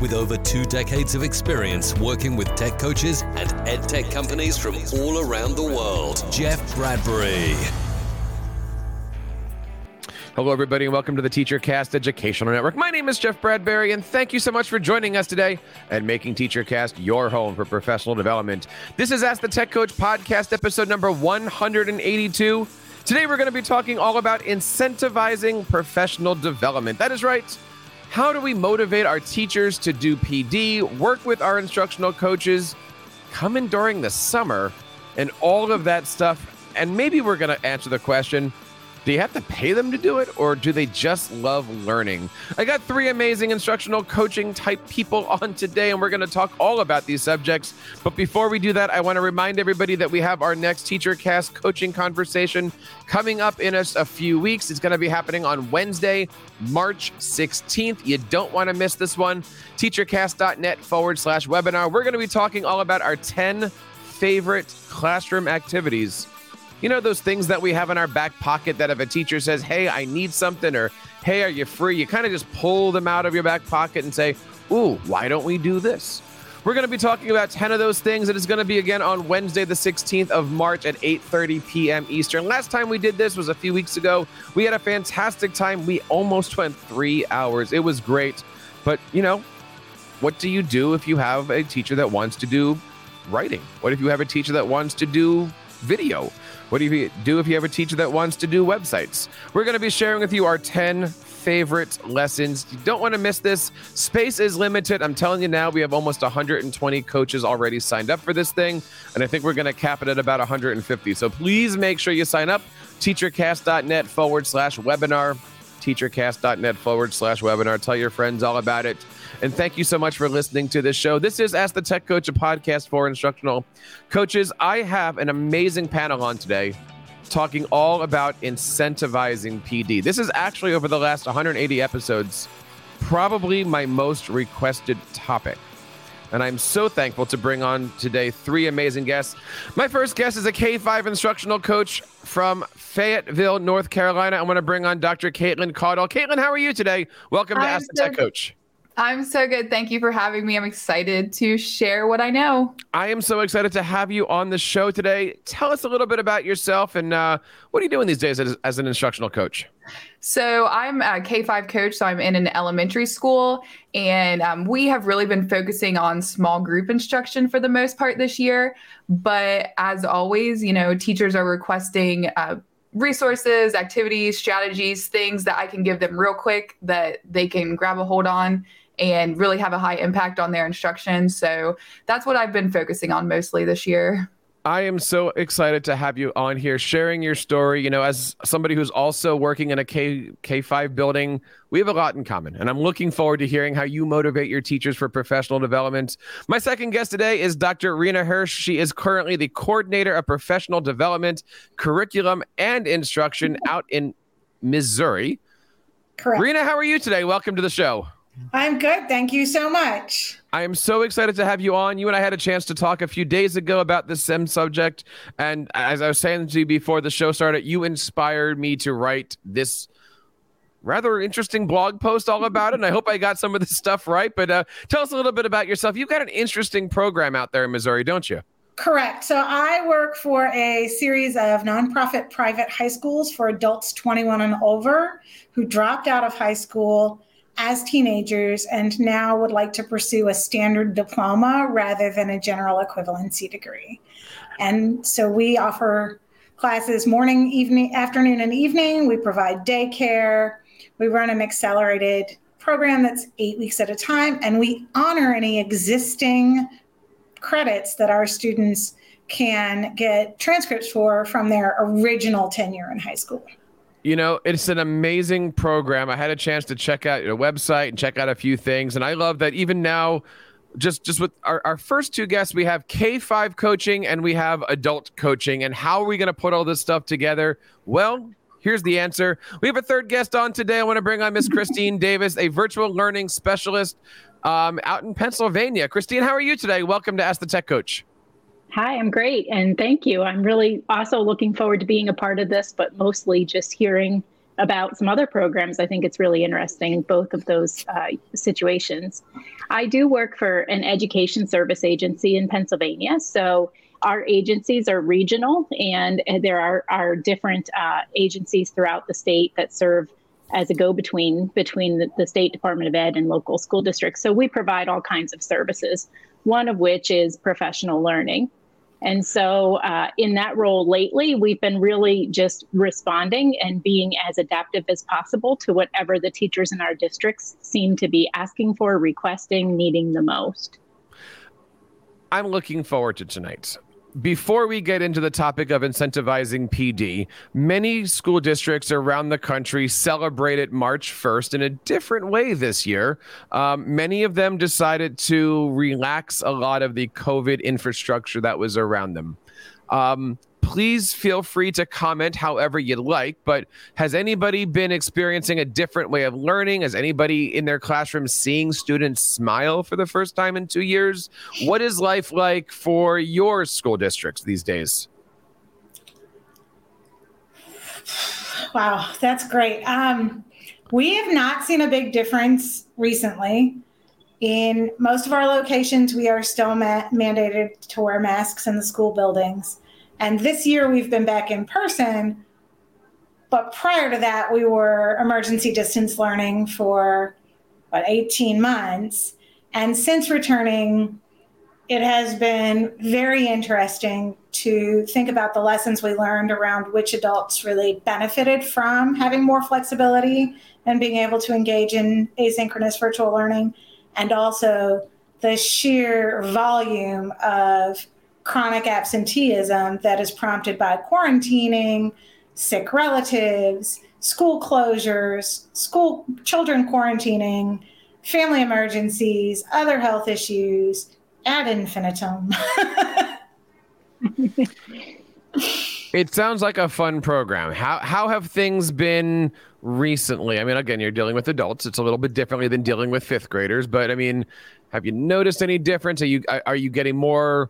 with over two decades of experience working with tech coaches and ed tech companies from all around the world, Jeff Bradbury. Hello, everybody, and welcome to the TeacherCast Educational Network. My name is Jeff Bradbury, and thank you so much for joining us today and making TeacherCast your home for professional development. This is Ask the Tech Coach podcast, episode number 182. Today, we're going to be talking all about incentivizing professional development. That is right. How do we motivate our teachers to do PD, work with our instructional coaches, come in during the summer, and all of that stuff? And maybe we're going to answer the question do you have to pay them to do it, or do they just love learning? I got three amazing instructional coaching type people on today, and we're going to talk all about these subjects. But before we do that, I want to remind everybody that we have our next TeacherCast coaching conversation coming up in a, a few weeks. It's going to be happening on Wednesday, March 16th. You don't want to miss this one. Teachercast.net forward slash webinar. We're going to be talking all about our 10 favorite classroom activities you know, those things that we have in our back pocket that if a teacher says, Hey, I need something, or Hey, are you free? You kind of just pull them out of your back pocket and say, Ooh, why don't we do this? We're going to be talking about 10 of those things. It is going to be again on Wednesday, the 16th of March at 8:30 p.m. Eastern. Last time we did this was a few weeks ago. We had a fantastic time. We almost went three hours. It was great. But, you know, what do you do if you have a teacher that wants to do writing? What if you have a teacher that wants to do video? What do you do if you have a teacher that wants to do websites? We're going to be sharing with you our 10 favorite lessons. You don't want to miss this. Space is limited. I'm telling you now, we have almost 120 coaches already signed up for this thing. And I think we're going to cap it at about 150. So please make sure you sign up. Teachercast.net forward slash webinar. Teachercast.net forward slash webinar. Tell your friends all about it. And thank you so much for listening to this show. This is Ask the Tech Coach, a podcast for instructional coaches. I have an amazing panel on today talking all about incentivizing PD. This is actually over the last 180 episodes, probably my most requested topic. And I'm so thankful to bring on today three amazing guests. My first guest is a K 5 instructional coach from Fayetteville, North Carolina. I want to bring on Dr. Caitlin Caudle. Caitlin, how are you today? Welcome to I'm Ask the Tech Coach. I'm so good. Thank you for having me. I'm excited to share what I know. I am so excited to have you on the show today. Tell us a little bit about yourself and uh, what are you doing these days as, as an instructional coach? So, I'm a K 5 coach. So, I'm in an elementary school, and um, we have really been focusing on small group instruction for the most part this year. But as always, you know, teachers are requesting uh, resources, activities, strategies, things that I can give them real quick that they can grab a hold on and really have a high impact on their instruction. So that's what I've been focusing on mostly this year. I am so excited to have you on here sharing your story. You know, as somebody who's also working in a K K5 building, we have a lot in common. And I'm looking forward to hearing how you motivate your teachers for professional development. My second guest today is Dr. Rena Hirsch. She is currently the coordinator of professional development, curriculum, and instruction out in Missouri. Correct. Rena, how are you today? Welcome to the show. I'm good. Thank you so much. I am so excited to have you on. You and I had a chance to talk a few days ago about the SIM subject. And as I was saying to you before the show started, you inspired me to write this rather interesting blog post all about it. And I hope I got some of this stuff right. But uh, tell us a little bit about yourself. You've got an interesting program out there in Missouri, don't you? Correct. So I work for a series of nonprofit private high schools for adults 21 and over who dropped out of high school as teenagers and now would like to pursue a standard diploma rather than a general equivalency degree. And so we offer classes morning, evening, afternoon, and evening. We provide daycare. We run an accelerated program that's eight weeks at a time, and we honor any existing credits that our students can get transcripts for from their original tenure in high school. You know, it's an amazing program. I had a chance to check out your website and check out a few things. And I love that even now, just just with our, our first two guests, we have K5 coaching and we have adult coaching. And how are we going to put all this stuff together? Well, here's the answer. We have a third guest on today. I want to bring on Miss Christine Davis, a virtual learning specialist um, out in Pennsylvania. Christine, how are you today? Welcome to Ask the Tech Coach. Hi, I'm great. And thank you. I'm really also looking forward to being a part of this, but mostly just hearing about some other programs. I think it's really interesting, both of those uh, situations. I do work for an education service agency in Pennsylvania. So our agencies are regional, and there are, are different uh, agencies throughout the state that serve as a go between between the, the State Department of Ed and local school districts. So we provide all kinds of services, one of which is professional learning. And so, uh, in that role lately, we've been really just responding and being as adaptive as possible to whatever the teachers in our districts seem to be asking for, requesting, needing the most. I'm looking forward to tonight before we get into the topic of incentivizing PD, many school districts around the country celebrated March 1st in a different way this year. Um, many of them decided to relax a lot of the COVID infrastructure that was around them. Um, please feel free to comment however you'd like. But has anybody been experiencing a different way of learning? Has anybody in their classroom seeing students smile for the first time in two years? What is life like for your school districts these days? Wow, that's great. Um, we have not seen a big difference recently. In most of our locations, we are still ma- mandated to wear masks in the school buildings. And this year we've been back in person. But prior to that, we were emergency distance learning for about 18 months. And since returning, it has been very interesting to think about the lessons we learned around which adults really benefited from having more flexibility and being able to engage in asynchronous virtual learning, and also the sheer volume of chronic absenteeism that is prompted by quarantining, sick relatives, school closures, school children quarantining, family emergencies, other health issues ad infinitum. it sounds like a fun program. How how have things been recently? I mean, again, you're dealing with adults. It's a little bit differently than dealing with fifth graders, but I mean, have you noticed any difference? Are you are you getting more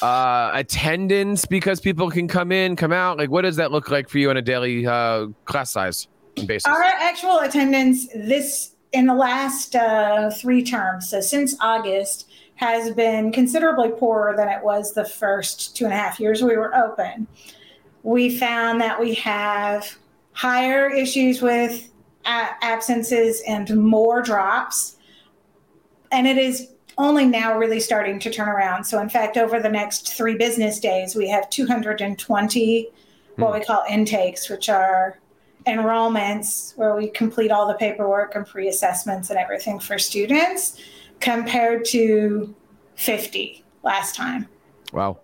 uh, attendance because people can come in, come out? Like, what does that look like for you on a daily uh, class size basis? Our actual attendance this in the last uh, three terms, so since August, has been considerably poorer than it was the first two and a half years we were open. We found that we have higher issues with absences and more drops. And it is only now really starting to turn around. So, in fact, over the next three business days, we have 220 what we hmm. call intakes, which are enrollments where we complete all the paperwork and pre assessments and everything for students, compared to 50 last time. Wow.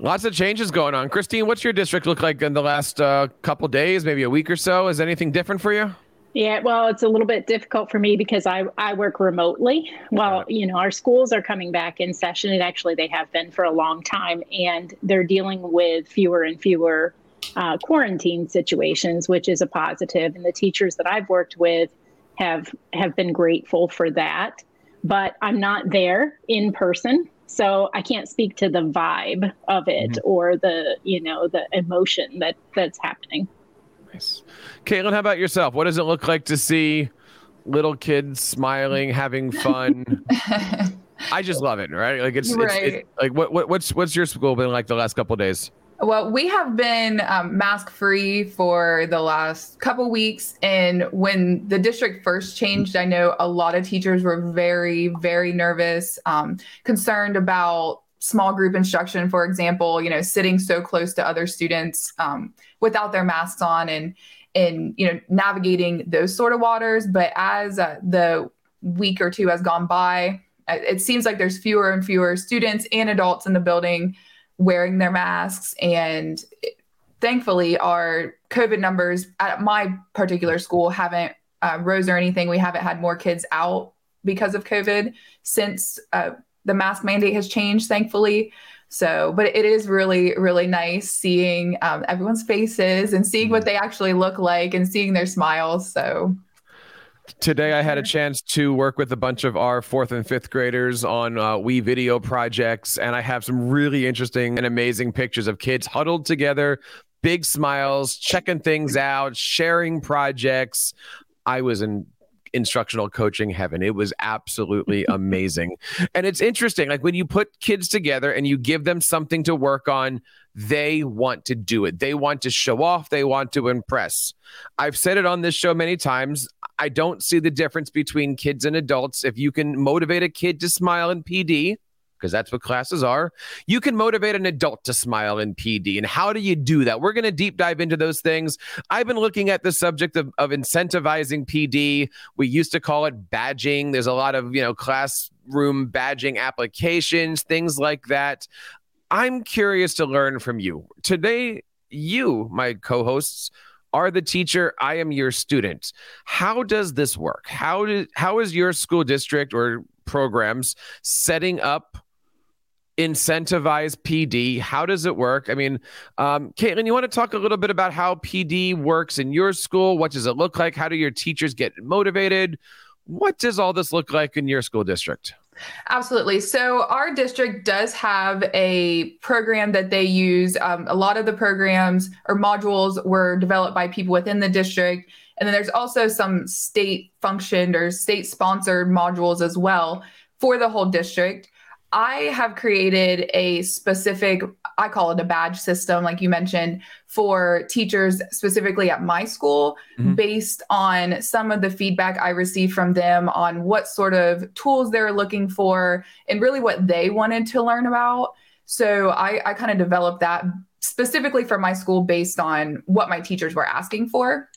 Lots of changes going on. Christine, what's your district look like in the last uh, couple days, maybe a week or so? Is anything different for you? Yeah, well, it's a little bit difficult for me because I, I work remotely. While you know our schools are coming back in session, and actually they have been for a long time, and they're dealing with fewer and fewer uh, quarantine situations, which is a positive. And the teachers that I've worked with have have been grateful for that. But I'm not there in person, so I can't speak to the vibe of it mm-hmm. or the you know the emotion that that's happening. Nice. Caitlin, how about yourself? What does it look like to see little kids smiling, having fun? I just love it, right? Like it's, right. it's, it's like what, what what's what's your school been like the last couple days? Well, we have been um, mask free for the last couple weeks. And when the district first changed, I know a lot of teachers were very, very nervous, um, concerned about small group instruction, for example, you know, sitting so close to other students um, without their masks on and and you know navigating those sort of waters. But as uh, the week or two has gone by, uh, it seems like there's fewer and fewer students and adults in the building wearing their masks, and thankfully, our COVID numbers at my particular school haven't uh, rose or anything. We haven't had more kids out because of COVID since uh, the mask mandate has changed, thankfully. So, but it is really, really nice seeing um, everyone's faces and seeing what they actually look like and seeing their smiles. So, Today, I had a chance to work with a bunch of our fourth and fifth graders on uh, WeVideo projects, and I have some really interesting and amazing pictures of kids huddled together, big smiles, checking things out, sharing projects. I was in instructional coaching heaven. It was absolutely amazing. and it's interesting. Like when you put kids together and you give them something to work on, they want to do it. They want to show off. They want to impress. I've said it on this show many times. I don't see the difference between kids and adults. If you can motivate a kid to smile in PD, because that's what classes are. You can motivate an adult to smile in PD. And how do you do that? We're going to deep dive into those things. I've been looking at the subject of, of incentivizing PD. We used to call it badging. There's a lot of, you know, classroom badging applications, things like that. I'm curious to learn from you. Today, you, my co hosts, are the teacher i am your student how does this work how did how is your school district or programs setting up incentivize PD? How does it work? I mean, um, Caitlin, you want to talk a little bit about how PD works in your school? What does it look like? How do your teachers get motivated? What does all this look like in your school district? Absolutely. So, our district does have a program that they use. Um, a lot of the programs or modules were developed by people within the district. And then there's also some state functioned or state sponsored modules as well for the whole district. I have created a specific, I call it a badge system, like you mentioned, for teachers specifically at my school, mm-hmm. based on some of the feedback I received from them on what sort of tools they're looking for and really what they wanted to learn about. So I, I kind of developed that specifically for my school based on what my teachers were asking for.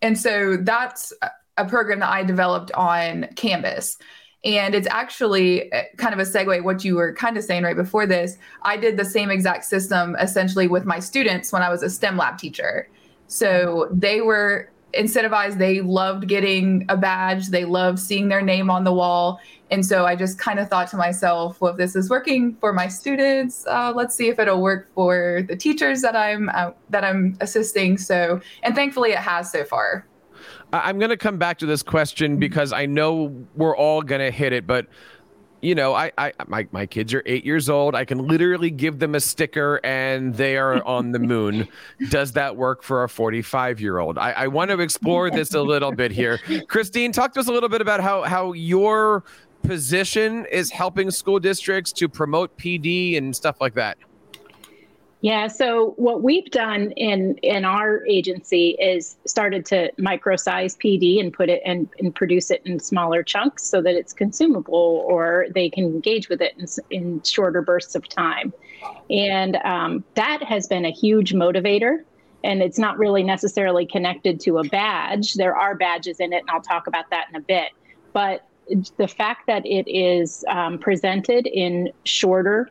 And so that's a program that I developed on Canvas. And it's actually uh, kind of a segue what you were kind of saying right before this. I did the same exact system essentially with my students when I was a STEM lab teacher. So they were incentivized. They loved getting a badge. They loved seeing their name on the wall. And so I just kind of thought to myself, well, if this is working for my students, uh, let's see if it'll work for the teachers that I'm uh, that I'm assisting. So, and thankfully, it has so far. I'm going to come back to this question mm-hmm. because I know we're all going to hit it, but you know, I, I, my, my kids are eight years old. I can literally give them a sticker and they are on the moon. Does that work for a 45 year old? I, I want to explore this a little bit here. Christine, talk to us a little bit about how, how your position is helping school districts to promote PD and stuff like that. Yeah, so what we've done in in our agency is started to microsize PD and put it and, and produce it in smaller chunks so that it's consumable or they can engage with it in, in shorter bursts of time. And um, that has been a huge motivator. And it's not really necessarily connected to a badge. There are badges in it, and I'll talk about that in a bit. But the fact that it is um, presented in shorter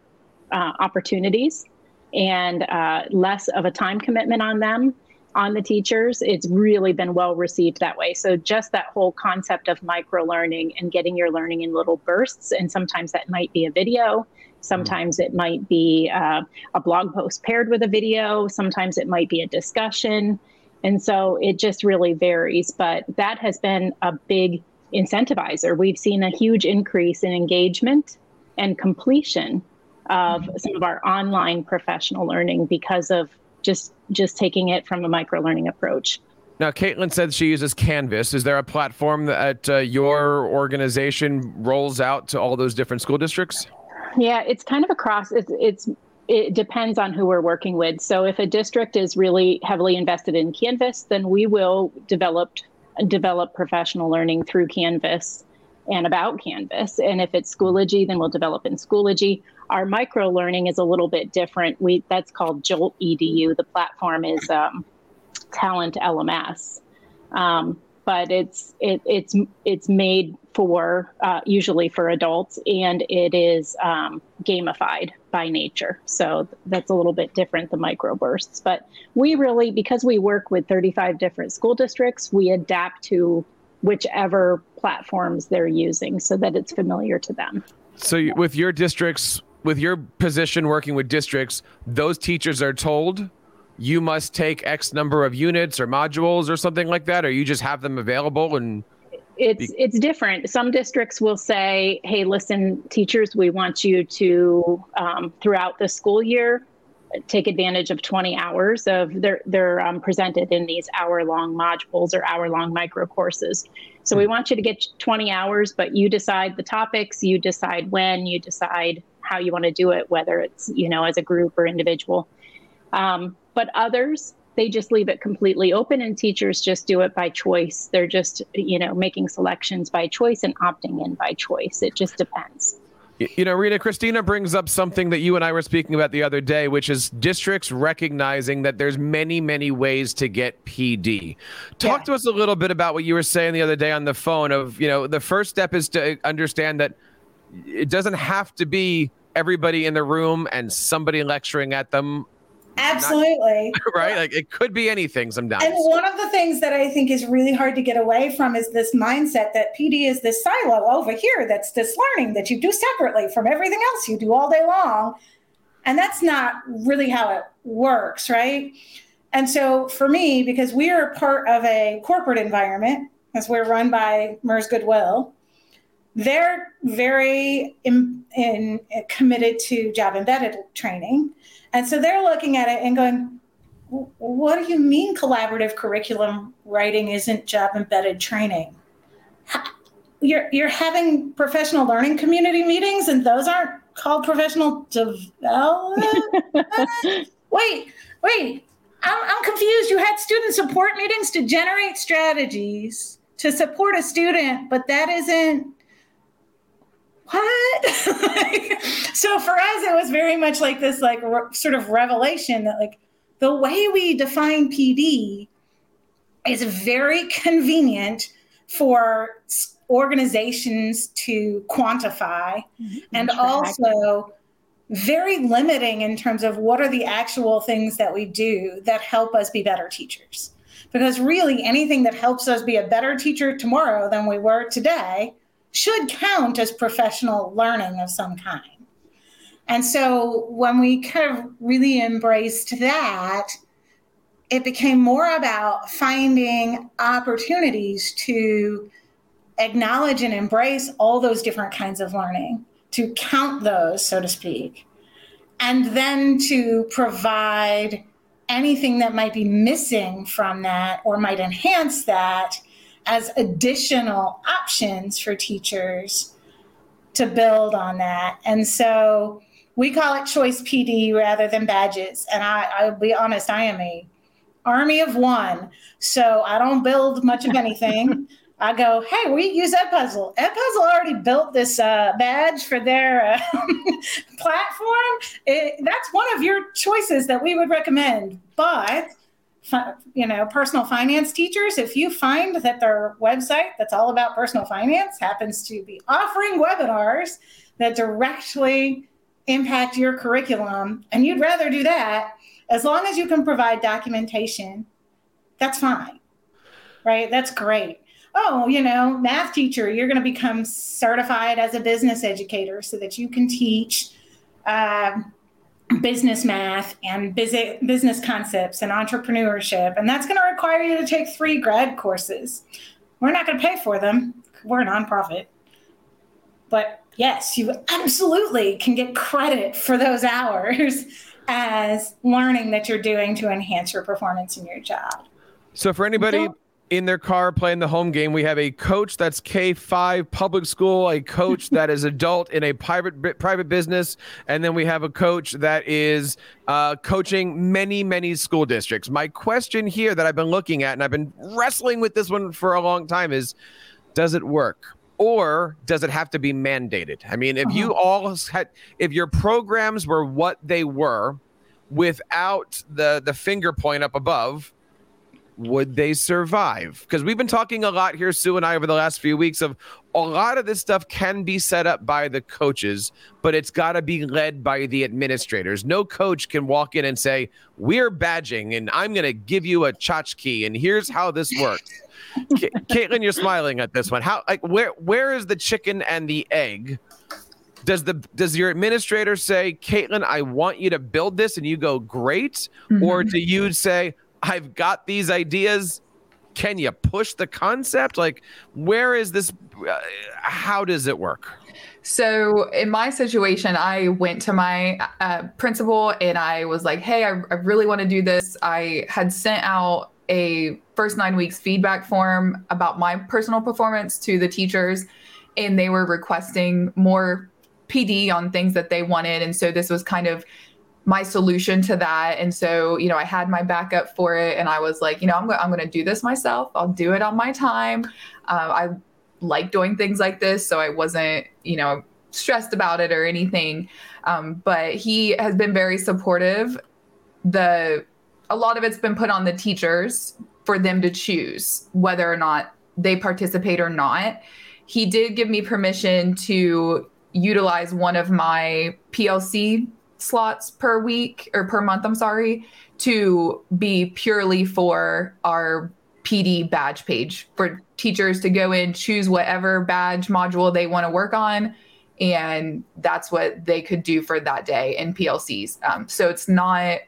uh, opportunities and uh, less of a time commitment on them on the teachers it's really been well received that way. So just that whole concept of micro learning and getting your learning in little bursts and sometimes that might be a video sometimes it might be uh, a blog post paired with a video sometimes it might be a discussion. And so it just really varies but that has been a big incentivizer. We've seen a huge increase in engagement and completion of some of our online professional learning because of just just taking it from a micro learning approach. Now, Caitlin said she uses Canvas. Is there a platform that uh, your organization rolls out to all those different school districts? Yeah, it's kind of across. It's it's it depends on who we're working with. So if a district is really heavily invested in Canvas, then we will develop develop professional learning through Canvas and about Canvas. And if it's Schoology, then we'll develop in Schoology. Our micro learning is a little bit different. We that's called Jolt Edu. The platform is um, Talent LMS, um, but it's it, it's it's made for uh, usually for adults, and it is um, gamified by nature. So that's a little bit different than microbursts. But we really, because we work with 35 different school districts, we adapt to whichever platforms they're using so that it's familiar to them. So, with your districts, with your position working with districts, those teachers are told you must take X number of units or modules or something like that, or you just have them available and it's it's different. Some districts will say, "Hey, listen, teachers, we want you to um, throughout the school year take advantage of 20 hours of they're they're um, presented in these hour long modules or hour long micro courses. So we want you to get 20 hours, but you decide the topics, you decide when, you decide how you want to do it, whether it's you know as a group or individual. Um, but others they just leave it completely open and teachers just do it by choice. They're just you know making selections by choice and opting in by choice. It just depends you know, Rita, Christina brings up something that you and I were speaking about the other day, which is districts recognizing that there's many, many ways to get PD. Talk yeah. to us a little bit about what you were saying the other day on the phone of, you know, the first step is to uh, understand that it doesn't have to be everybody in the room and somebody lecturing at them Absolutely. Not, right? Like it could be anything sometimes. And one of the things that I think is really hard to get away from is this mindset that PD is this silo over here that's this learning that you do separately from everything else you do all day long. And that's not really how it works, right? And so for me, because we are part of a corporate environment, as we're run by MERS Goodwill, they're very in, in, committed to job embedded training. And so they're looking at it and going, what do you mean collaborative curriculum writing isn't job embedded training? You're, you're having professional learning community meetings and those aren't called professional development? wait, wait, I'm, I'm confused. You had student support meetings to generate strategies to support a student, but that isn't what? so for us, it was very much like this, like re- sort of revelation that like the way we define PD is very convenient for organizations to quantify mm-hmm. and also very limiting in terms of what are the actual things that we do that help us be better teachers. Because really, anything that helps us be a better teacher tomorrow than we were today should count as professional learning of some kind. And so when we kind of really embraced that, it became more about finding opportunities to acknowledge and embrace all those different kinds of learning, to count those, so to speak, and then to provide anything that might be missing from that or might enhance that as additional options for teachers to build on that. And so we call it choice PD rather than badges. And I, I'll be honest, I am a army of one. So I don't build much of anything. I go, hey, we use Edpuzzle. Edpuzzle already built this uh, badge for their uh, platform. It, that's one of your choices that we would recommend. But you know, personal finance teachers, if you find that their website that's all about personal finance happens to be offering webinars that directly impact your curriculum, and you'd rather do that, as long as you can provide documentation, that's fine. Right? That's great. Oh, you know, math teacher, you're going to become certified as a business educator so that you can teach. Um, business math and business concepts and entrepreneurship. And that's going to require you to take three grad courses. We're not going to pay for them, we're a nonprofit. But yes, you absolutely can get credit for those hours as learning that you're doing to enhance your performance in your job. So, for anybody in their car playing the home game. We have a coach that's K5 public school, a coach that is adult in a private private business, and then we have a coach that is uh, coaching many many school districts. My question here that I've been looking at and I've been wrestling with this one for a long time is, does it work? Or does it have to be mandated? I mean, if uh-huh. you all had, if your programs were what they were, without the the finger point up above, would they survive? Because we've been talking a lot here, Sue and I, over the last few weeks of a lot of this stuff can be set up by the coaches, but it's got to be led by the administrators. No coach can walk in and say, We're badging and I'm going to give you a tchotchke and here's how this works. Caitlin, you're smiling at this one. How like where where is the chicken and the egg? Does the does your administrator say, Caitlin, I want you to build this, and you go, great, mm-hmm. or do you say, I've got these ideas? Can you push the concept? Like, where is this? Uh, how does it work? So in my situation, I went to my uh, principal and I was like, "Hey, I, I really want to do this." I had sent out a first nine weeks feedback form about my personal performance to the teachers, and they were requesting more PD on things that they wanted, and so this was kind of my solution to that. And so, you know, I had my backup for it, and I was like, you know, I'm going I'm going to do this myself. I'll do it on my time. Uh, I like doing things like this. So I wasn't, you know, stressed about it or anything. Um, but he has been very supportive. The a lot of it's been put on the teachers for them to choose whether or not they participate or not. He did give me permission to utilize one of my PLC slots per week or per month, I'm sorry, to be purely for our PD badge page for teachers to go in, choose whatever badge module they want to work on. And that's what they could do for that day in PLCs. Um, so it's not,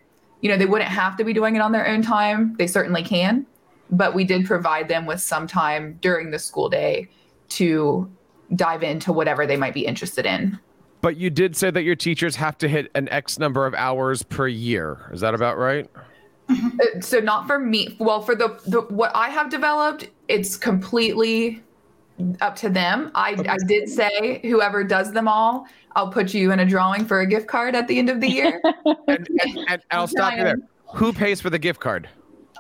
you know, they wouldn't have to be doing it on their own time. They certainly can. But we did provide them with some time during the school day to dive into whatever they might be interested in. But you did say that your teachers have to hit an X number of hours per year. Is that about right? Uh, so not for me. Well, for the, the what I have developed, it's completely up to them. I, okay. I did say whoever does them all, I'll put you in a drawing for a gift card at the end of the year. and, and, and I'll stop you there. Who pays for the gift card?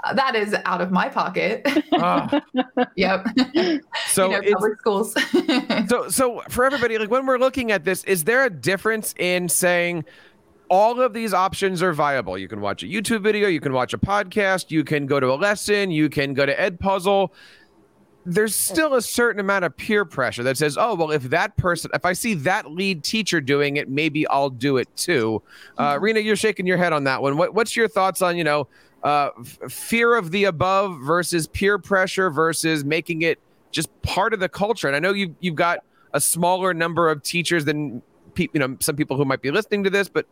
Uh, that is out of my pocket. Oh. yep. So you know, public schools. so so for everybody, like when we're looking at this, is there a difference in saying? all of these options are viable. You can watch a YouTube video, you can watch a podcast, you can go to a lesson, you can go to Edpuzzle. There's still a certain amount of peer pressure that says, oh, well, if that person, if I see that lead teacher doing it, maybe I'll do it too. Uh, mm-hmm. Rena, you're shaking your head on that one. What, what's your thoughts on, you know, uh, f- fear of the above versus peer pressure versus making it just part of the culture? And I know you, you've got a smaller number of teachers than pe- you know some people who might be listening to this, but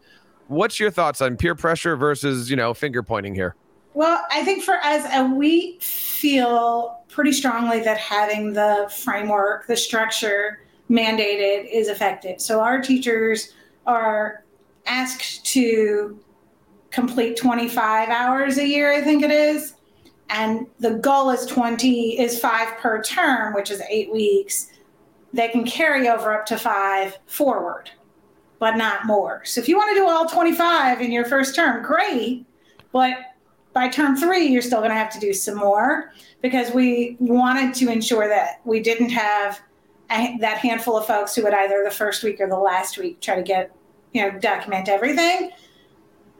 What's your thoughts on peer pressure versus, you know, finger pointing here? Well, I think for us, we feel pretty strongly that having the framework, the structure mandated is effective. So our teachers are asked to complete 25 hours a year, I think it is. And the goal is 20, is five per term, which is eight weeks. They can carry over up to five forward but not more. So if you want to do all 25 in your first term, great. But by term three, you're still going to have to do some more because we wanted to ensure that we didn't have a, that handful of folks who would either the first week or the last week try to get, you know, document everything.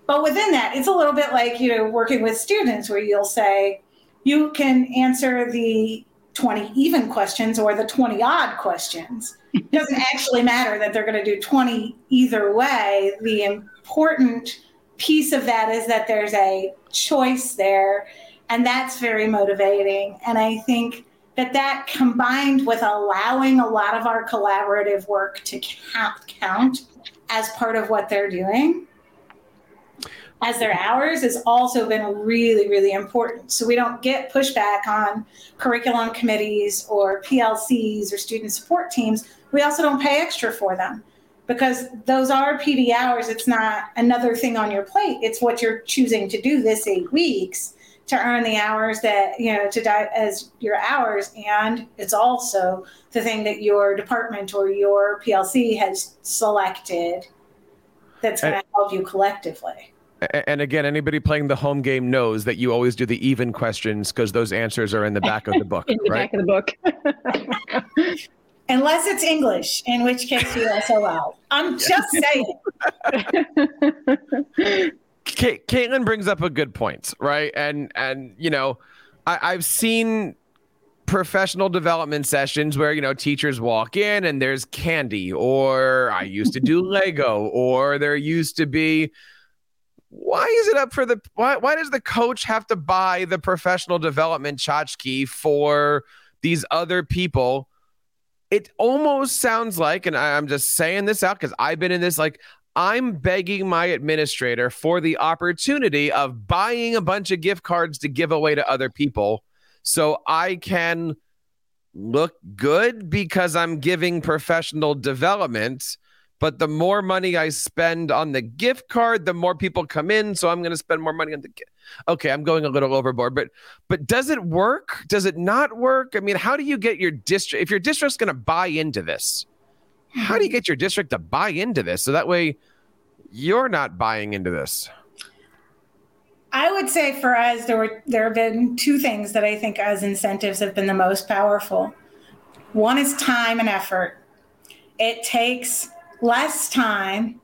But within that, it's a little bit like, you know, working with students where you'll say, you can answer the 20 even questions or the 20 odd questions. It doesn't actually matter that they're going to do 20 either way. The important piece of that is that there's a choice there, and that's very motivating. And I think that that combined with allowing a lot of our collaborative work to count, count as part of what they're doing as their hours has also been really, really important. So we don't get pushback on curriculum committees or PLCs or student support teams. We also don't pay extra for them because those are PD hours. It's not another thing on your plate. It's what you're choosing to do this eight weeks to earn the hours that, you know, to die as your hours. And it's also the thing that your department or your PLC has selected that's going to help you collectively. And again, anybody playing the home game knows that you always do the even questions because those answers are in the back of the book. in the right? back of the book. Unless it's English, in which case you SOL. I'm just saying. Caitlin brings up a good point, right? And and you know, I, I've seen professional development sessions where you know teachers walk in and there's candy, or I used to do Lego, or there used to be why is it up for the why why does the coach have to buy the professional development tchotchke for these other people? It almost sounds like, and I'm just saying this out because I've been in this, like I'm begging my administrator for the opportunity of buying a bunch of gift cards to give away to other people so I can look good because I'm giving professional development but the more money I spend on the gift card, the more people come in. So I'm going to spend more money on the gift. Okay, I'm going a little overboard, but but does it work? Does it not work? I mean, how do you get your district if your district's going to buy into this? How do you get your district to buy into this so that way you're not buying into this? I would say for us, there were there have been two things that I think as incentives have been the most powerful. One is time and effort. It takes less time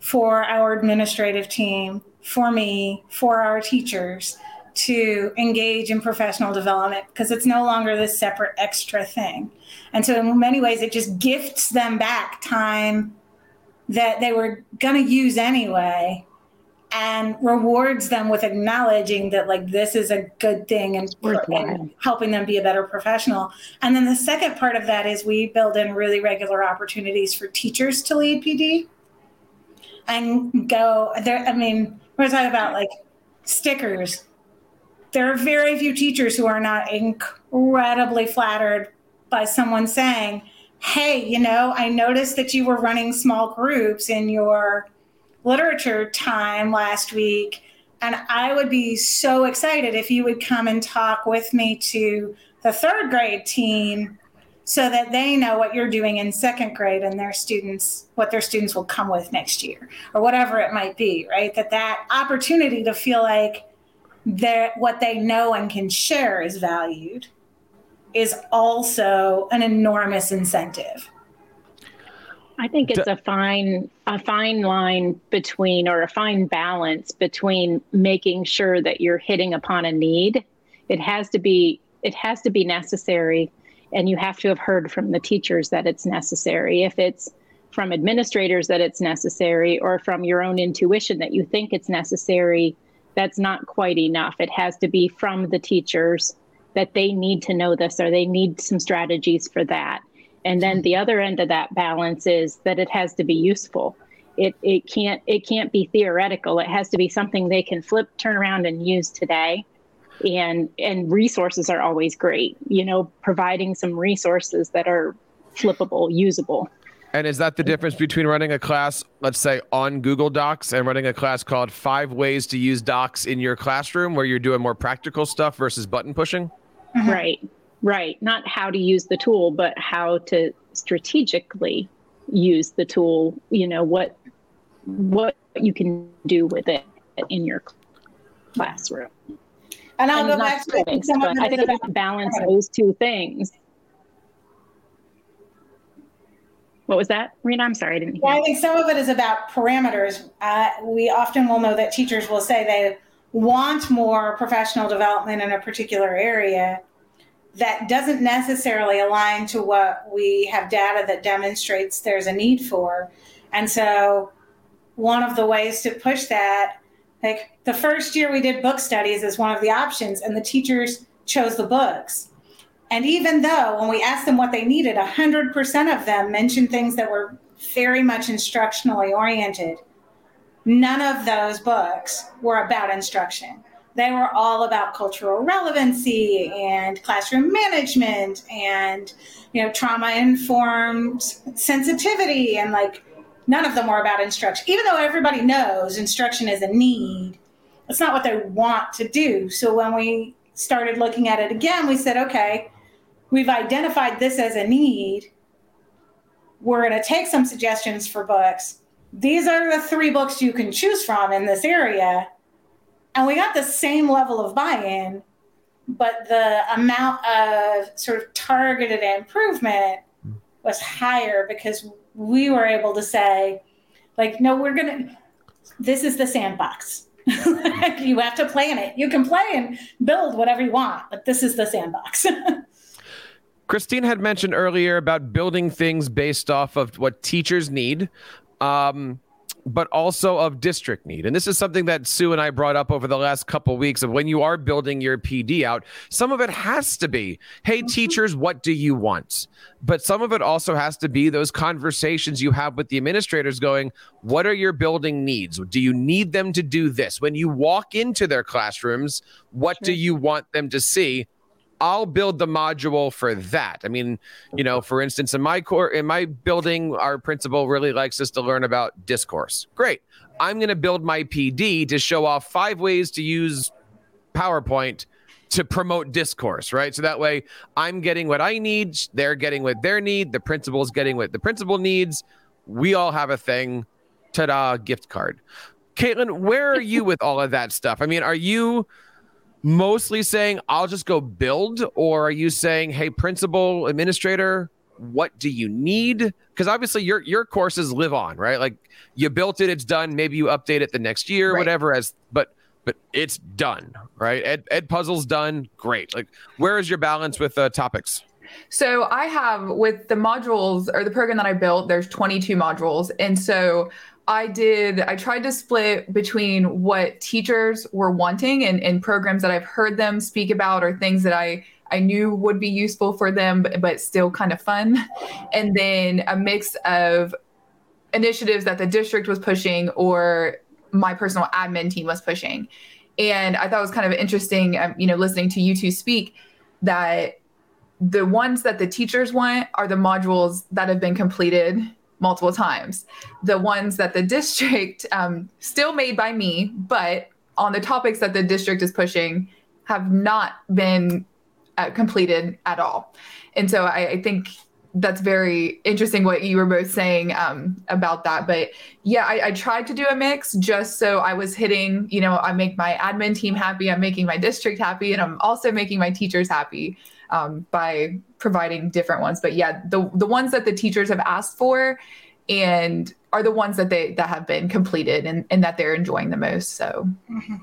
for our administrative team, for me, for our teachers to engage in professional development because it's no longer this separate extra thing. And so, in many ways, it just gifts them back time that they were going to use anyway and rewards them with acknowledging that like this is a good thing and, and, helping them be a better professional. And then the second part of that is we build in really regular opportunities for teachers to lead pd and go there i mean we're talking about like stickers. There are very few teachers who are not incredibly flattered by someone saying hey you know i noticed that you were running small groups in your literature time last week. And I would be so excited if you would come and talk with me to the third grade team so that they know what you're doing in second grade and their students what their students will come with next year or whatever it might be right that that opportunity to feel like that what they know and can share is valued is also an enormous incentive I think it's a fine a fine line between or a fine balance between making sure that you're hitting upon a need. It has to be it has to be necessary and you have to have heard from the teachers that it's necessary. If it's from administrators that it's necessary or from your own intuition that you think it's necessary, that's not quite enough. It has to be from the teachers that they need to know this or they need some strategies for that and then the other end of that balance is that it has to be useful. It, it can't it can't be theoretical. It has to be something they can flip turn around and use today. And and resources are always great you know providing some resources that are flippable usable. And is that the difference between running a class let's say on google docs and running a class called five ways to use docs in your classroom where you're doing more practical stuff versus button pushing? Right Right. Not how to use the tool, but how to strategically use the tool, you know, what what you can do with it in your classroom. And I'll and go back to things, I think to balance those two things. What was that, Rena? I'm sorry, I didn't hear. Yeah, I think some of it is about parameters. Uh, we often will know that teachers will say they want more professional development in a particular area, that doesn't necessarily align to what we have data that demonstrates there's a need for. And so, one of the ways to push that, like the first year we did book studies as one of the options, and the teachers chose the books. And even though when we asked them what they needed, 100% of them mentioned things that were very much instructionally oriented, none of those books were about instruction they were all about cultural relevancy and classroom management and you know trauma informed sensitivity and like none of them were about instruction. Even though everybody knows instruction is a need it's not what they want to do. So when we started looking at it again we said okay we've identified this as a need. We're going to take some suggestions for books. These are the three books you can choose from in this area and we got the same level of buy-in but the amount of sort of targeted improvement was higher because we were able to say like no we're gonna this is the sandbox. You have to play in it. You can play and build whatever you want but this is the sandbox. Christine had mentioned earlier about building things based off of what teachers need. Um, but also of district need. And this is something that Sue and I brought up over the last couple weeks of when you are building your PD out, some of it has to be, hey, mm-hmm. teachers, what do you want? But some of it also has to be those conversations you have with the administrators going, what are your building needs? Do you need them to do this? When you walk into their classrooms, what sure. do you want them to see? I'll build the module for that. I mean, you know, for instance, in my core in my building, our principal really likes us to learn about discourse. Great. I'm going to build my PD to show off five ways to use PowerPoint to promote discourse, right? So that way I'm getting what I need, they're getting what their need, the principal's getting what the principal needs. We all have a thing. Ta-da, gift card. Caitlin, where are you with all of that stuff? I mean, are you mostly saying I'll just go build, or are you saying, hey, principal, administrator, what do you need? Because obviously your your courses live on, right? Like you built it, it's done. Maybe you update it the next year, right. whatever. As but but it's done, right? Ed Edpuzzle's done. Great. Like where is your balance with uh, topics? So I have with the modules or the program that I built, there's 22 modules. And so I did, I tried to split between what teachers were wanting and, and programs that I've heard them speak about or things that I, I knew would be useful for them, but, but still kind of fun. And then a mix of initiatives that the district was pushing or my personal admin team was pushing. And I thought it was kind of interesting, um, you know, listening to you two speak that the ones that the teachers want are the modules that have been completed multiple times. The ones that the district, um, still made by me, but on the topics that the district is pushing, have not been uh, completed at all. And so I, I, think that's very interesting what you were both saying um, about that. But yeah, I, I, tried to do a mix just so I was hitting, you know, I make my admin team happy, I'm making my district happy, and I'm also making my teachers happy um, by providing different ones. But yeah, the the ones that the teachers have asked for and are the ones that they that have been completed and, and that they're enjoying the most. So mm-hmm.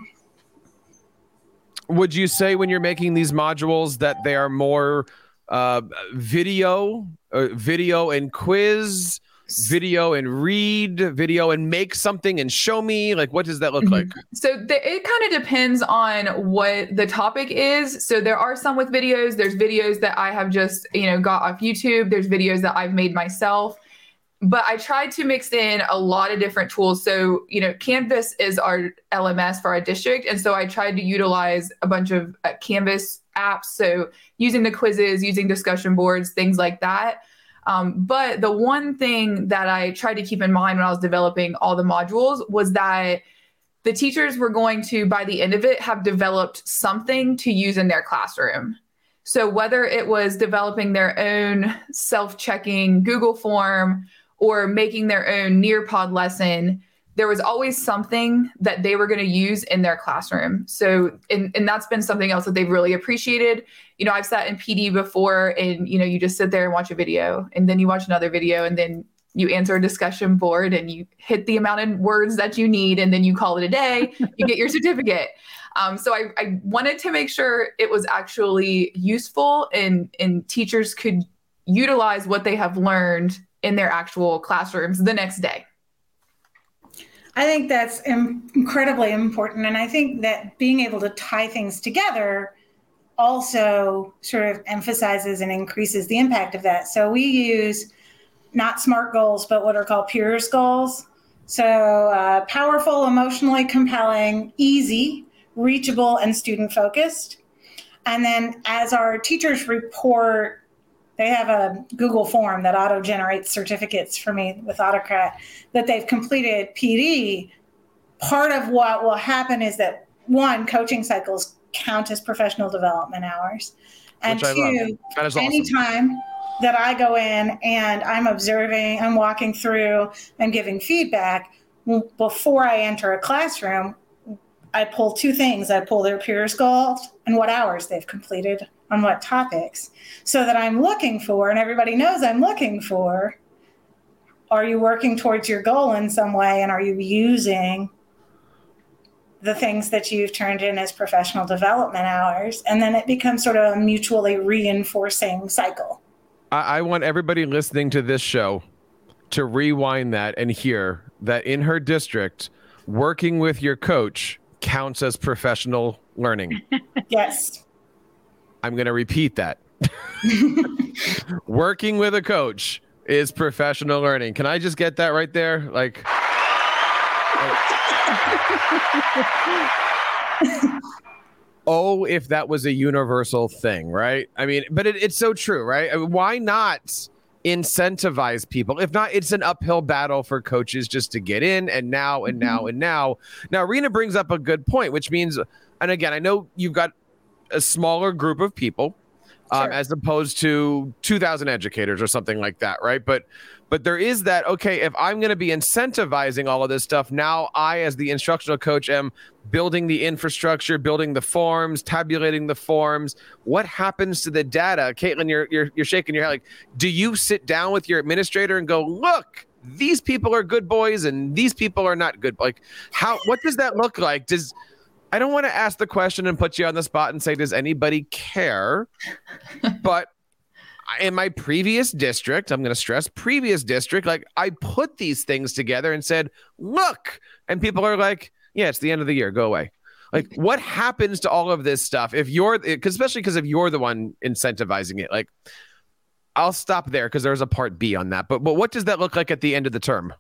would you say when you're making these modules that they are more uh, video, uh, video and quiz? Video and read video and make something and show me like what does that look mm-hmm. like so the, it kind of depends on what the topic is so there are some with videos there's videos that i have just you know got off youtube there's videos that i've made myself but I tried to mix in a lot of different tools. So, you know, Canvas is our LMS for our district. And so I tried to utilize a bunch of uh, Canvas apps. So, using the quizzes, using discussion boards, things like that. Um, but the one thing that I tried to keep in mind when I was developing all the modules was that the teachers were going to, by the end of it, have developed something to use in their classroom. So, whether it was developing their own self checking Google form, or making their own Nearpod lesson, there was always something that they were going to use in their classroom. So, and, and that's been something else that they've really appreciated. You know, I've sat in PD before and, you know, you just sit there and watch a video and then you watch another video and then you answer a discussion board and you hit the amount of words that you need and then you call it a day, you get your certificate. Um, so I, I wanted to make sure it was actually useful and, and teachers could utilize what they have learned in their actual classrooms the next day. I think that's incredibly important. And I think that being able to tie things together also sort of emphasizes and increases the impact of that. So we use not SMART goals, but what are called PEERS goals. So uh, powerful, emotionally compelling, easy, reachable, and student focused. And then as our teachers report they have a Google form that auto generates certificates for me with Autocrat that they've completed PD. Part of what will happen is that one, coaching cycles count as professional development hours. And two, awesome. anytime that I go in and I'm observing, I'm walking through, I'm giving feedback, before I enter a classroom, I pull two things. I pull their PEERS goals and what hours they've completed on what topics so that I'm looking for, and everybody knows I'm looking for, are you working towards your goal in some way? And are you using the things that you've turned in as professional development hours? And then it becomes sort of a mutually reinforcing cycle. I, I want everybody listening to this show to rewind that and hear that in her district, working with your coach counts as professional learning. Yes. I'm going to repeat that. working with a coach is professional learning. Can I just get that right there? Like, oh, if that was a universal thing, right? I mean, but it, it's so true, right? I mean, why not incentivize people? If not, it's an uphill battle for coaches just to get in and now and now and now. Now, Rena brings up a good point, which means, and again, I know you've got a smaller group of people um, Sure. as opposed to 2000 educators or something like that right but but there is that okay if i'm going to be incentivizing all of this stuff now i as the instructional coach am building the infrastructure building the forms tabulating the forms. What happens to the data? Caitlin you're, you're you're shaking your head like do you sit down with your administrator and go look these people are good boys and these people are not good like how what does that look like? Does I don't want to ask the question and put you on the spot and say, does anybody care? but in my previous district, I'm going to stress previous district, like I put these things together and said, look. And people are like, yeah, it's the end of the year. Go away. Like, what happens to all of this stuff if you're, eh, cause especially because if you're the one incentivizing it, like, I'll stop there because there's a part B on that. But but what does that look like at the end of the term?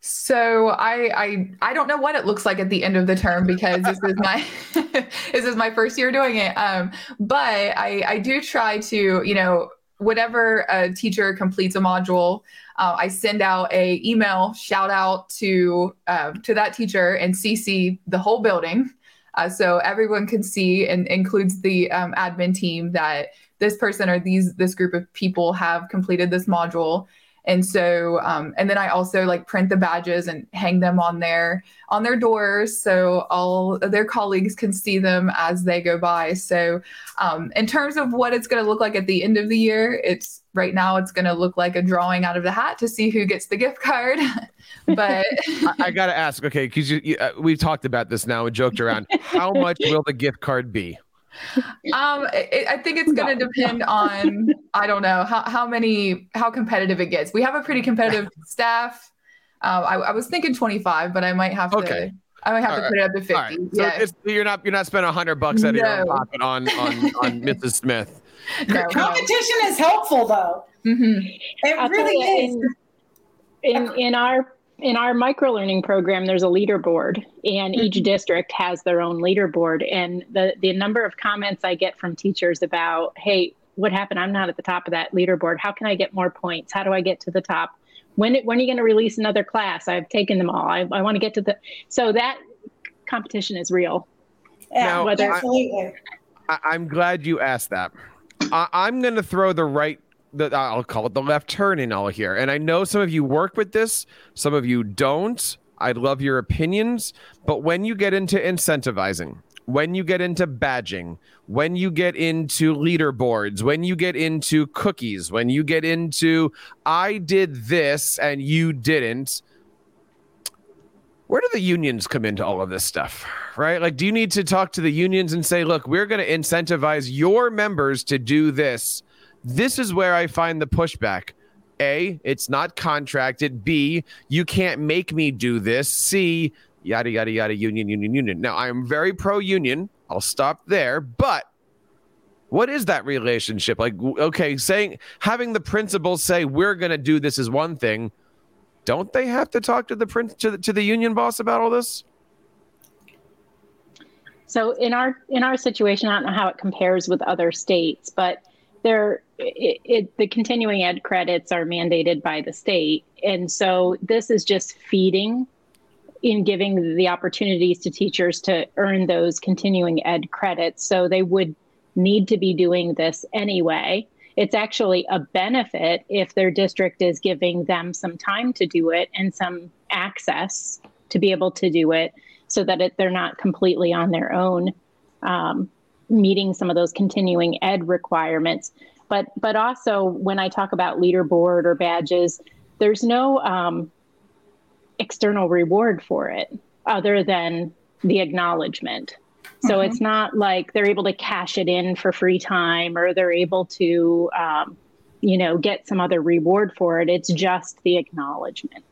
So I, I I don't know what it looks like at the end of the term because this is my this is my first year doing it. Um, but I I do try to you know whenever a teacher completes a module, uh, I send out a email shout out to um, to that teacher and CC the whole building, uh, so everyone can see and includes the um, admin team that this person or these this group of people have completed this module and so um, and then i also like print the badges and hang them on their on their doors so all their colleagues can see them as they go by so um, in terms of what it's going to look like at the end of the year it's right now it's going to look like a drawing out of the hat to see who gets the gift card but I, I got to ask, okay, because you, you uh, we've talked about this now and joked around. How much will the gift card be? Um, it, I think it's going to depend on I don't know how how many how competitive it gets. We have a pretty competitive staff. Um, I, I was thinking 25, but I might have to. Okay. I might have All to right. put it up to 50. All right, so yeah. it's, you're not you're not spending hundred bucks out of your own pocket on on on Mrs. Smith. no, no. Competition is helpful, though. Mhm. It I'll really is. in, in in our in our micro learning program there's a leaderboard and each mm-hmm. district has their own leaderboard. And the the number of comments i get from teachers about hey what happened? I'm not at the top of that leaderboard. How can i get more points? How do i get to the top? When when are you going to release another class? I've taken them all. I, I want to get to the so that competition is real. Yeah, Now, whether- absolutely. I, I'm glad you asked that. I, I'm going to throw the right, the, I'll call it the left turn in all here. And I know some of you work with this, some of you don't. I'd love your opinions. But when you get into incentivizing, when you get into badging, when you get into leaderboards, when you get into cookies, when you get into I did this and you didn't, where do the unions come into all of this stuff right like do you need to talk to the unions and say look we're going to incentivize your members to do this this is where i find the pushback. A it's not contracted. B you can't make me do this. C yada yada yada union union union. Now i'm very pro union i'll stop there. But what is that relationship? Like okay saying having the principals say we're going to do this is one thing. Don't they have to talk to the prin- to the, to the union boss about all this? So in our in our situation, I don't know how it compares with other states, but there it, it, the continuing ed credits are mandated by the state, and so this is just feeding in giving the opportunities to teachers to earn those continuing ed credits. So they would need to be doing this anyway. It's actually a benefit if their district is giving them some time to do it and some access to be able to do it so that it, they're not completely on their own um, meeting some of those continuing ed requirements but but also when i talk about leaderboard or badges there's no um, external reward for it other than the acknowledgement so it's not like they're able to cash it in for free time or they're able to um, you know, get some other reward for it. It's just the acknowledgement.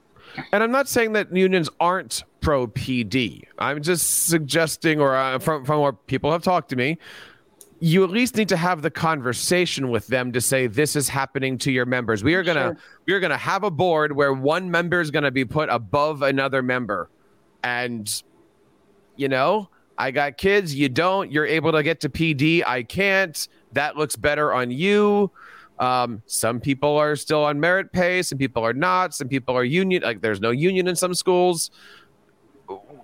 And I'm not saying that unions aren't pro PD. I'm just suggesting, or uh, from from what people have talked to me, you at least need to have the conversation with them to say this is happening to your members. We are gonna sure. we are gonna have a board where one member is gonna be put above another member, and you know, I got kids. You don't. You're able to get to PD. I can't. That looks better on you. Um, some people are still on merit pay, some people are not, some people are union. Like there's no union in some schools.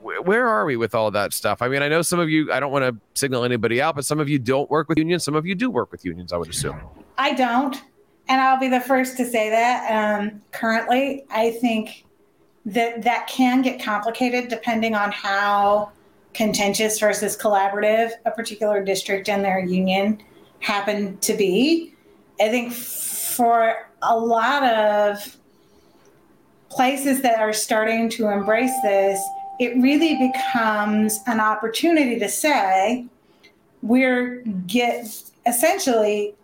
Where are we with all that stuff? I mean, I know some of you. I don't want to signal anybody out, but some of you don't work with unions. Some of you do work with unions. I would assume. I don't, and I'll be the first to say that. Um, currently, I think that that can get complicated depending on how contentious versus collaborative a particular district and their union happen to be I think for a lot of places that are starting to embrace this, it really becomes an opportunity to say, we're get essentially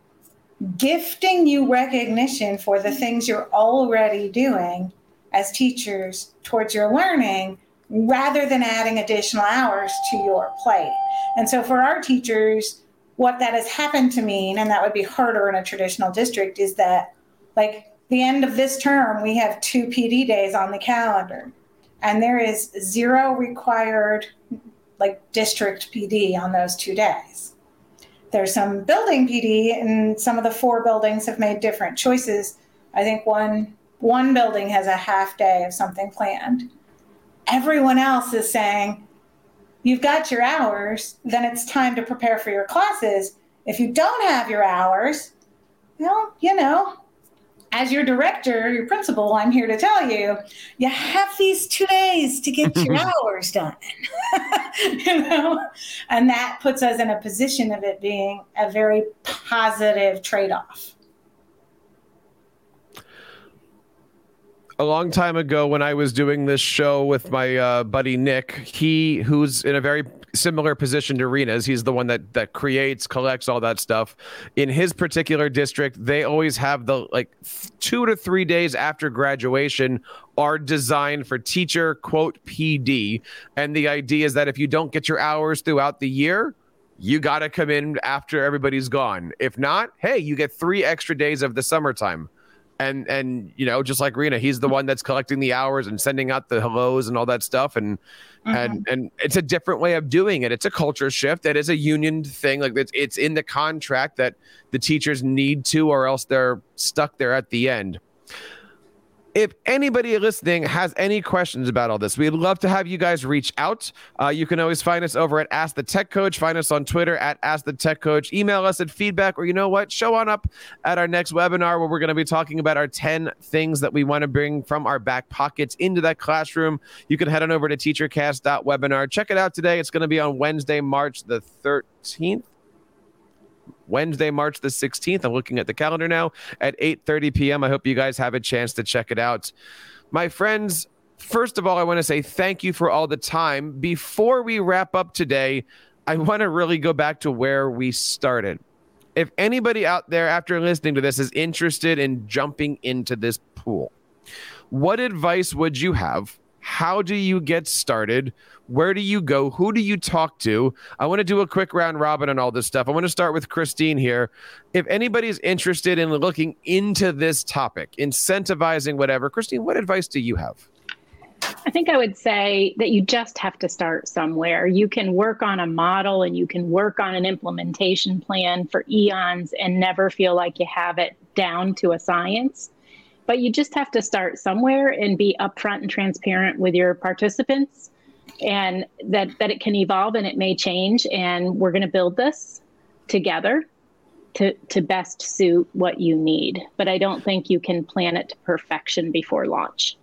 gifting you recognition for the things you're already doing as teachers towards your learning rather than adding additional hours to your plate. And so for our teachers, what that has happened to mean, and that would be harder in a traditional district, is that like the end of this term, we have two PD days on the calendar, and there is zero required like district PD on those two days. There's some building PD, and some of the four buildings have made different choices. I think one one building has a half day of something planned. Everyone else is saying, you've got your hours, then it's time to prepare for your classes. If you don't have your hours, well, you know, as your director, your principal, I'm here to tell you, you have these two days to get your hours done. you know, and that puts us in a position of it being a very positive trade off. a long time ago when I was doing this show with my uh, buddy Nick, he who's in a very similar position to Rena's, he's the one that that creates, collects all that stuff. In his particular district, they always have the like two to three days after graduation are designed for teacher quote PD, and the idea is that if you don't get your hours throughout the year, you got to come in after everybody's gone. If not, hey, you get three extra days of the summertime and and you know just like Rena, he's the one that's collecting the hours and sending out the hellos and all that stuff, and mm-hmm. and and it's a different way of doing it. It's a culture shift. That is a union thing. Like it's it's in the contract that the teachers need to, or else they're stuck there at the end if anybody listening has any questions about all this, we'd love to have you guys reach out. Uh, you can always find us over at Ask the Tech Coach. Find us on Twitter at Ask the Tech Coach. Email us at feedback, or you know what? Show on up at our next webinar where we're going to be talking about our 10 things that we want to bring from our back pockets into that classroom. You can head on over to teachercast.webinar. Check it out today. It's going to be on Wednesday, March the 13th. Wednesday, March the 16th. I'm looking at the calendar now at 8:30 p.m. I hope you guys have a chance to check it out. My friends, first of all, I want to say thank you for all the time. Before we wrap up today, I want to really go back to where we started. If anybody out there after listening to this is interested in jumping into this pool, what advice would you have? How do you get started? Where do you go? Who do you talk to? I want to do a quick round robin on all this stuff. I want to start with Christine here. If anybody's interested in looking into this topic, incentivizing whatever, Christine, what advice do you have? I think I would say that you just have to start somewhere. You can work on a model and you can work on an implementation plan for eons and never feel like you have it down to a science. But you just have to start somewhere and be upfront and transparent with your participants. And that that it can evolve and it may change and we're going to build this together to to best suit what you need. But i don't think you can plan it to perfection before launch.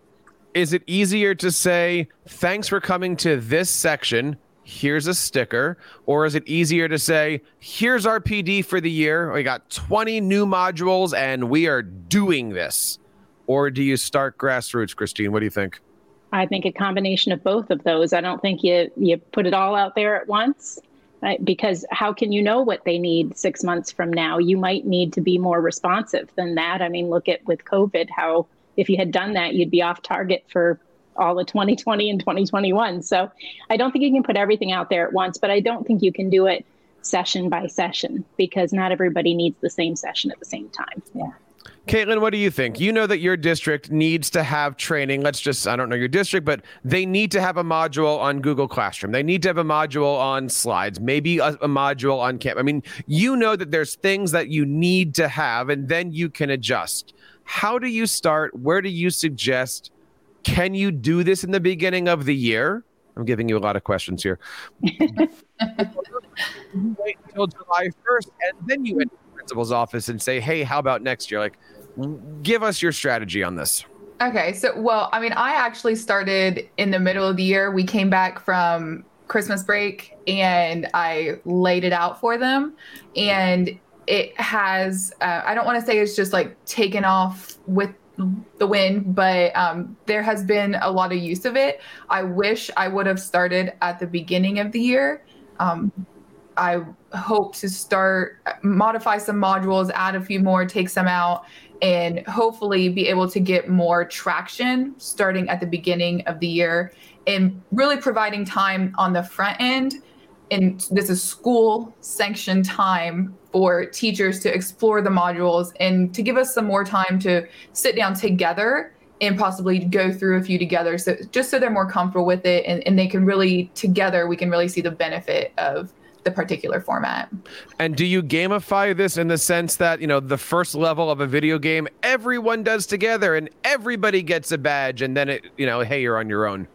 Is it easier to say thanks for coming to this section. Here's a sticker or is it easier to say here's our pd for the year. We got 20 new modules and we are doing this or do you start grassroots christine what do you think I think a combination of both of those. I don't think you you put it all out there at once. Right? Because how can you know what they need six months from now? You might need to be more responsive than that. I mean, look at with COVID, how if you had done that, you'd be off target for all of 2020 and 2021. So I don't think you can put everything out there at once, but I don't think you can do it session by session because not everybody needs the same session at the same time. Yeah. Caitlin, what do you think? You know that your district needs to have training. Let's just, I don't know your district, but they need to have a module on Google Classroom. They need to have a module on slides, maybe a, a module on camp. I mean, you know that there's things that you need to have, and then you can adjust. How do you start? Where do you suggest? Can you do this in the beginning of the year? I'm giving you a lot of questions here. wait until July 1st, and then you the principal's office and say, hey, how about next year? Like, give us your strategy on this. Okay. So, well, I mean, I actually started in the middle of the year. We came back from Christmas break and I laid it out for them. And it has, uh, I don't want to say it's just like taken off with the wind, but um, there has been a lot of use of it. I wish I would have started at the beginning of the year. Um, I hope to start modify some modules, add a few more, take some out, and hopefully be able to get more traction starting at the beginning of the year and really providing time on the front end. And this is school sanctioned time for teachers to explore the modules and to give us some more time to sit down together and possibly go through a few together. So just so they're more comfortable with it and, and they can really together, we can really see the benefit of the particular format. And do you gamify this in the sense that, you know, the first level of a video game, everyone does together and everybody gets a badge and then it, you know, hey, you're on your own?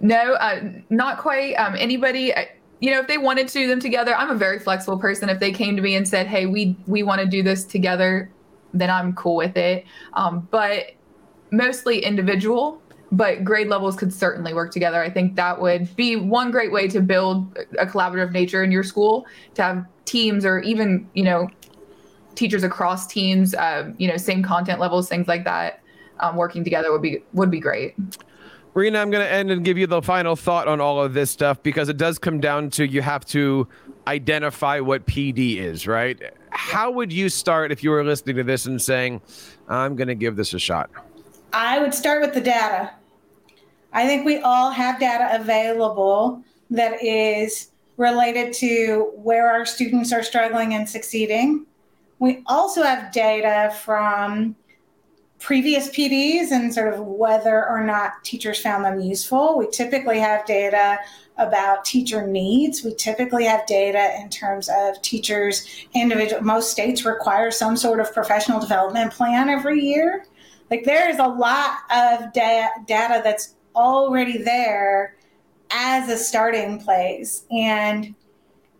No, uh, not quite. Um, anybody, uh, you know, if they wanted to do them together, I'm a very flexible person. If they came to me and said, hey, we, we want to do this together, then I'm cool with it. Um, but mostly individual but grade levels could certainly work together. I think that would be one great way to build a collaborative nature in your school to have teams or even, you know, teachers across teams, uh, you know, same content levels, things like that, um, working together would be would be great. Rena, I'm going to end and give you the final thought on all of this stuff because it does come down to you have to identify what PD is, right? How would you start if you were listening to this and saying, I'm going to give this a shot? I would start with the data. I think we all have data available that is related to where our students are struggling and succeeding. We also have data from previous PDs and sort of whether or not teachers found them useful. We typically have data about teacher needs. We typically have data in terms of teachers individual most states require some sort of professional development plan every year. Like there is a lot of da- data that's already there as a starting place. And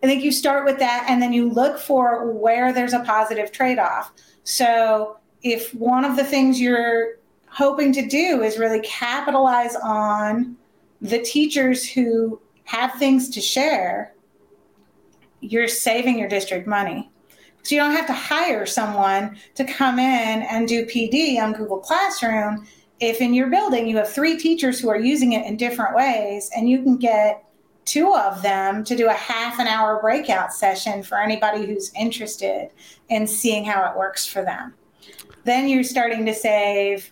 I think you start with that and then you look for where there's a positive trade off. So if one of the things you're hoping to do is really capitalize on the teachers who have things to share, you're saving your district money. So you don't have to hire someone to come in and do PD on Google Classroom. If in your building you have three teachers who are using it in different ways and you can get two of them to do a half an hour breakout session for anybody who's interested in seeing how it works for them, then you're starting to save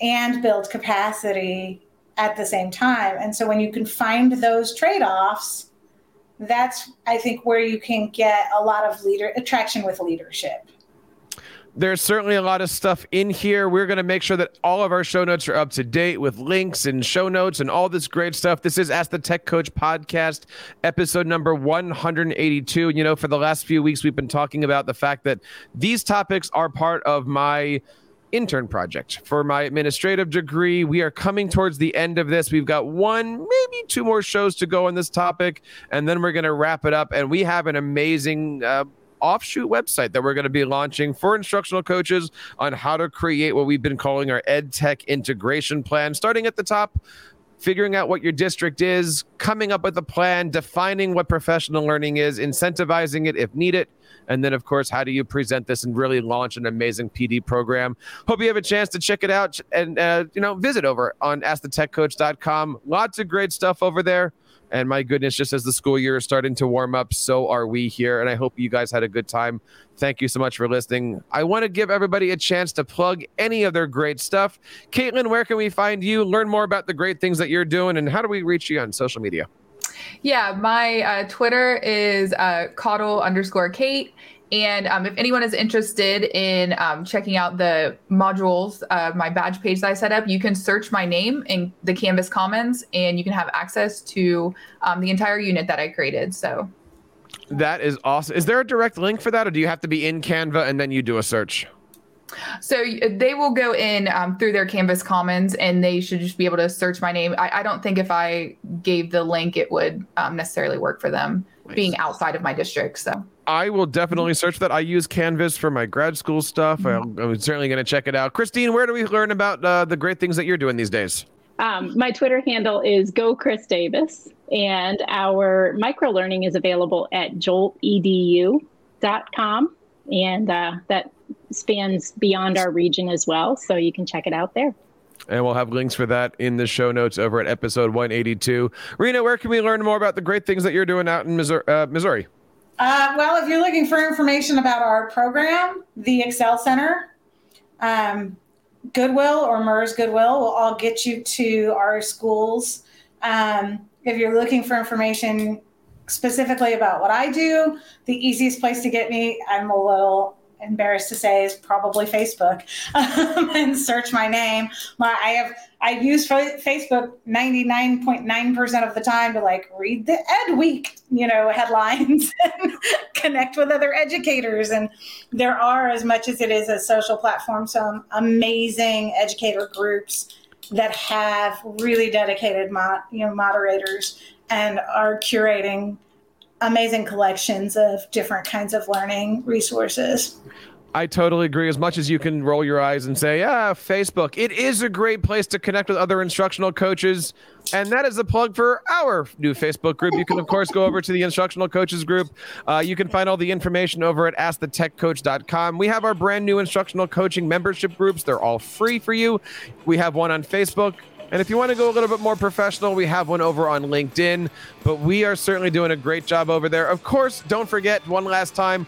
and build capacity at the same time. And so when you can find those trade offs, that's I think where you can get a lot of leader attraction with leadership. There's certainly a lot of stuff in here. We're going to make sure that all of our show notes are up to date with links and show notes and all this great stuff. This is Ask the Tech Coach podcast, episode number 182. And, you know, for the last few weeks, we've been talking about the fact that these topics are part of my intern project for my administrative degree. We are coming towards the end of this. We've got one, maybe two more shows to go on this topic, and then we're going to wrap it up. And we have an amazing uh, offshoot website that we're going to be launching for instructional coaches on how to create what we've been calling our ed tech integration plan, starting at the top figuring out what your district is, coming up with a plan, defining what professional learning is, incentivizing it if needed, and then, of course, how do you present this and really launch an amazing PD program? Hope you have a chance to check it out and, uh, you know, visit over on askthetechcoach.com. Lots of great stuff over there. And my goodness, just as the school year is starting to warm up, so are we here. And I hope you guys had a good time. Thank you so much for listening. I want to give everybody a chance to plug any of their great stuff. Caitlin, where can we find you? Learn more about the great things that you're doing, and how do we reach you on social media? Yeah, my uh, Twitter is uh, Caudle underscore Kate. And um, if anyone is interested in um, checking out the modules, uh, my badge page that I set up, you can search my name in the Canvas Commons and you can have access to um, the entire unit that I created. So that is awesome. Is there a direct link for that, or do you have to be in Canva and then you do a search? So they will go in um, through their Canvas Commons and they should just be able to search my name. I, I don't think if I gave the link, it would um, necessarily work for them nice. being outside of my district. So I will definitely search that. I use Canvas for my grad school stuff. Mm-hmm. I'm, certainly going to check it out. Christine, where do we learn about uh, the great things that you're doing these days? Um, my Twitter handle is Go Chris Davis, and our micro learning is available at joltedu.com, and uh, that spans beyond our region as well. So you can check it out there. And we'll have links for that in the show notes over at episode 182. Rena, where can we learn more about the great things that you're doing out in Missouri? Uh, Missouri? Uh, well, if you're looking for information about our program, the Excel Center, um, Goodwill or MERS Goodwill will all get you to our schools. Um, if you're looking for information specifically about what I do, the easiest place to get me, I'm a little embarrassed to say is probably Facebook um, and search my name. My I have I use Facebook 99.9% of the time to like read the Ed Week, you know, headlines and connect with other educators. And there are, as much as it is a social platform, some amazing educator groups that have really dedicated, mo- you know, moderators and are curating amazing collections of different kinds of learning resources. I totally agree. As much as you can roll your eyes and say, "Yeah, Facebook," it is a great place to connect with other instructional coaches, and that is a plug for our new Facebook group. You can, of course, go over to the instructional coaches group. Uh, you can find all the information over at AskTheTechCoach.com. We have our brand new instructional coaching membership groups. They're all free for you. We have one on Facebook. And if you want to go a little bit more professional, we have one over on LinkedIn. But we are certainly doing a great job over there. Of course, don't forget one last time.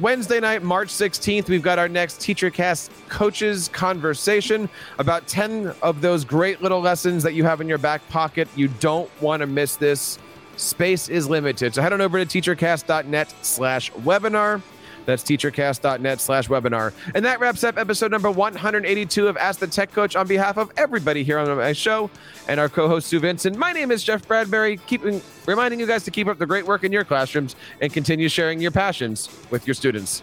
Wednesday night, March 16th, we've got our next TeacherCast coaches conversation about 10 of those great little lessons that you have in your back pocket. You don't want to miss this. Space is limited. So head on over to teachercast.net slash webinar. That's teachercast.net slash webinar. And that wraps up episode number 182 of Ask the Tech Coach on behalf of everybody here on my show and our co-host Sue Vincent. My name is Jeff Bradbury, keeping reminding you guys to keep up the great work in your classrooms and continue sharing your passions with your students.